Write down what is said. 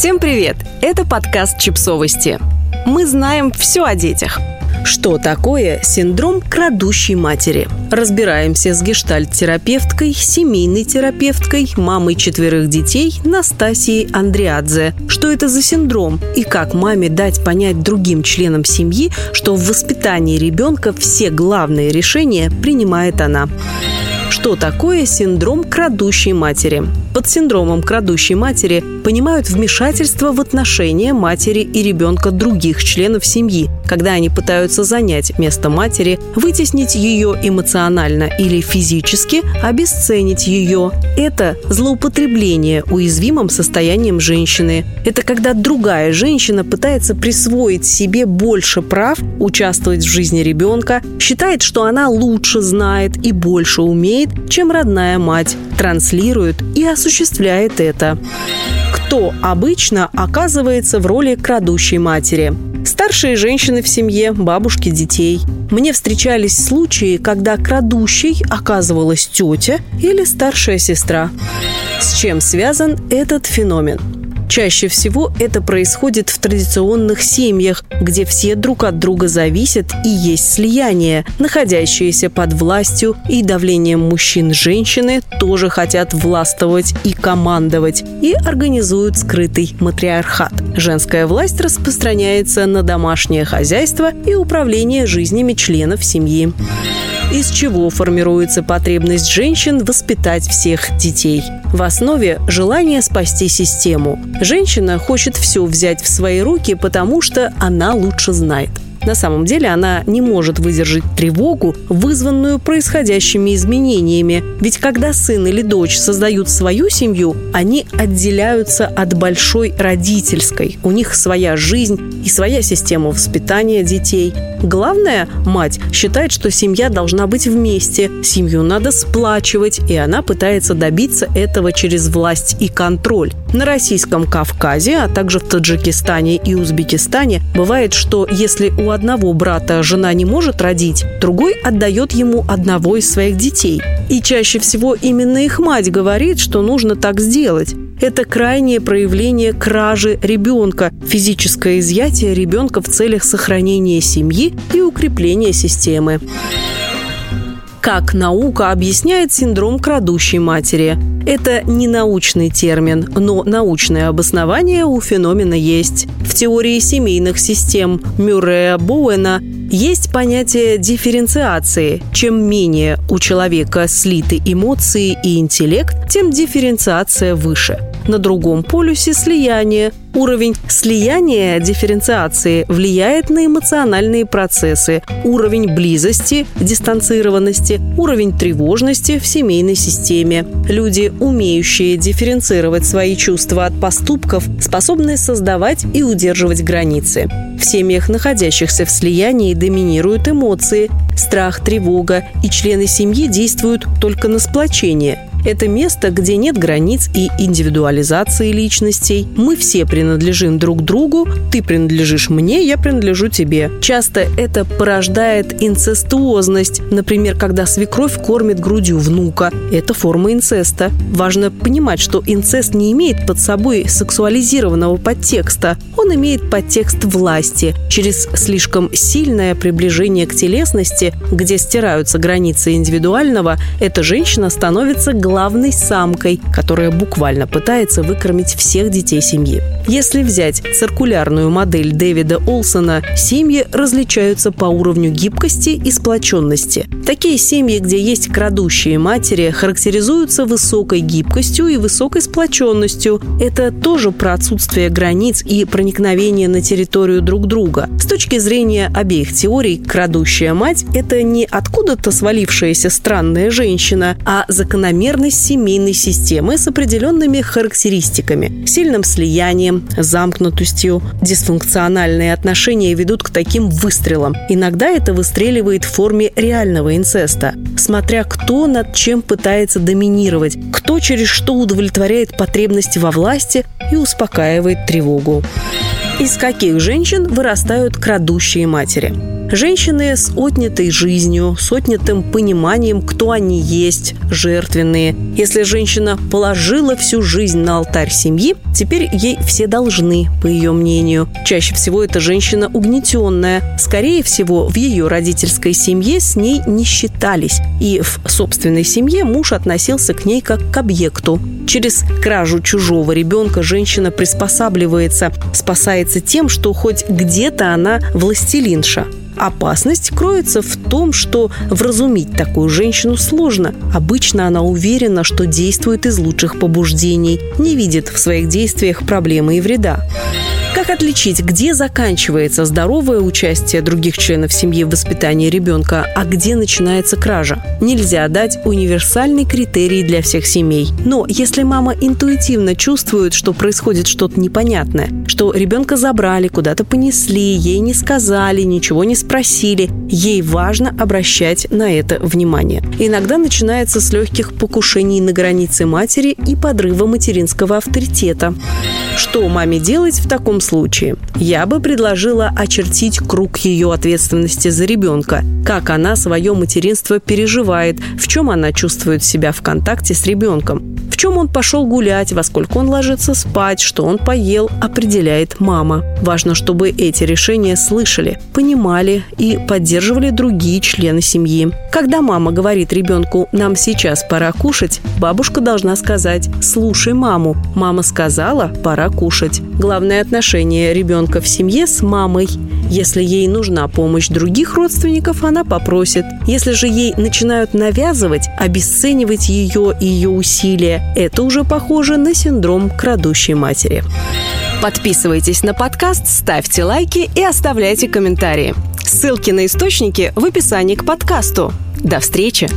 Всем привет! Это подкаст «Чипсовости». Мы знаем все о детях. Что такое синдром крадущей матери? Разбираемся с гештальт-терапевткой, семейной терапевткой, мамой четверых детей Настасией Андриадзе. Что это за синдром и как маме дать понять другим членам семьи, что в воспитании ребенка все главные решения принимает она. Что такое синдром крадущей матери? Под синдромом крадущей матери понимают вмешательство в отношения матери и ребенка других членов семьи, когда они пытаются занять место матери, вытеснить ее эмоционально или физически, обесценить ее. Это злоупотребление уязвимым состоянием женщины. Это когда другая женщина пытается присвоить себе больше прав, участвовать в жизни ребенка, считает, что она лучше знает и больше умеет, чем родная мать, транслирует и осуществляет это. Кто обычно оказывается в роли крадущей матери? Старшие женщины в семье, бабушки детей. Мне встречались случаи, когда крадущей оказывалась тетя или старшая сестра. С чем связан этот феномен? Чаще всего это происходит в традиционных семьях, где все друг от друга зависят и есть слияние. Находящиеся под властью и давлением мужчин женщины тоже хотят властвовать и командовать и организуют скрытый матриархат. Женская власть распространяется на домашнее хозяйство и управление жизнями членов семьи из чего формируется потребность женщин воспитать всех детей. В основе желание спасти систему. Женщина хочет все взять в свои руки, потому что она лучше знает. На самом деле она не может выдержать тревогу, вызванную происходящими изменениями. Ведь когда сын или дочь создают свою семью, они отделяются от большой родительской. У них своя жизнь и своя система воспитания детей. Главное, мать считает, что семья должна быть вместе, семью надо сплачивать, и она пытается добиться этого через власть и контроль. На российском Кавказе, а также в Таджикистане и Узбекистане бывает, что если у одного брата жена не может родить, другой отдает ему одного из своих детей. И чаще всего именно их мать говорит, что нужно так сделать. Это крайнее проявление кражи ребенка, физическое изъятие ребенка в целях сохранения семьи и укрепления системы. Как наука объясняет синдром крадущей матери? Это не научный термин, но научное обоснование у феномена есть. В теории семейных систем Мюррея Боуэна есть понятие дифференциации. Чем менее у человека слиты эмоции и интеллект, тем дифференциация выше. На другом полюсе слияние. Уровень слияния дифференциации влияет на эмоциональные процессы, уровень близости, дистанцированности, уровень тревожности в семейной системе. Люди, умеющие дифференцировать свои чувства от поступков, способны создавать и удерживать границы. В семьях, находящихся в слиянии, доминируют эмоции, страх, тревога, и члены семьи действуют только на сплочение – это место, где нет границ и индивидуализации личностей. Мы все принадлежим друг другу, ты принадлежишь мне, я принадлежу тебе. Часто это порождает инцестуозность. Например, когда свекровь кормит грудью внука. Это форма инцеста. Важно понимать, что инцест не имеет под собой сексуализированного подтекста. Он имеет подтекст власти. Через слишком сильное приближение к телесности, где стираются границы индивидуального, эта женщина становится главной главной самкой, которая буквально пытается выкормить всех детей семьи. Если взять циркулярную модель Дэвида Олсона, семьи различаются по уровню гибкости и сплоченности. Такие семьи, где есть крадущие матери, характеризуются высокой гибкостью и высокой сплоченностью. Это тоже про отсутствие границ и проникновение на территорию друг друга. С точки зрения обеих теорий, крадущая мать – это не откуда-то свалившаяся странная женщина, а закономерно популярность семейной системы с определенными характеристиками, сильным слиянием, замкнутостью. Дисфункциональные отношения ведут к таким выстрелам. Иногда это выстреливает в форме реального инцеста, смотря кто над чем пытается доминировать, кто через что удовлетворяет потребности во власти и успокаивает тревогу. Из каких женщин вырастают крадущие матери? Женщины с отнятой жизнью, с отнятым пониманием, кто они есть, жертвенные. Если женщина положила всю жизнь на алтарь семьи, теперь ей все должны, по ее мнению. Чаще всего это женщина угнетенная. Скорее всего, в ее родительской семье с ней не считались. И в собственной семье муж относился к ней как к объекту. Через кражу чужого ребенка женщина приспосабливается, спасается тем, что хоть где-то она властелинша. Опасность кроется в том, что вразумить такую женщину сложно. Обычно она уверена, что действует из лучших побуждений, не видит в своих действиях проблемы и вреда. Как отличить, где заканчивается здоровое участие других членов семьи в воспитании ребенка, а где начинается кража? Нельзя дать универсальный критерий для всех семей. Но если мама интуитивно чувствует, что происходит что-то непонятное, что ребенка забрали, куда-то понесли, ей не сказали, ничего не спросили, ей важно обращать на это внимание. Иногда начинается с легких покушений на границе матери и подрыва материнского авторитета. Что маме делать в таком случае? Я бы предложила очертить круг ее ответственности за ребенка, как она свое материнство переживает, в чем она чувствует себя в контакте с ребенком, чем он пошел гулять, во сколько он ложится спать, что он поел, определяет мама. Важно, чтобы эти решения слышали, понимали и поддерживали другие члены семьи. Когда мама говорит ребенку «нам сейчас пора кушать», бабушка должна сказать «слушай маму». Мама сказала «пора кушать». Главное отношение ребенка в семье с мамой. Если ей нужна помощь других родственников, она попросит. Если же ей начинают навязывать, обесценивать ее и ее усилия, это уже похоже на синдром крадущей матери. Подписывайтесь на подкаст, ставьте лайки и оставляйте комментарии. Ссылки на источники в описании к подкасту. До встречи!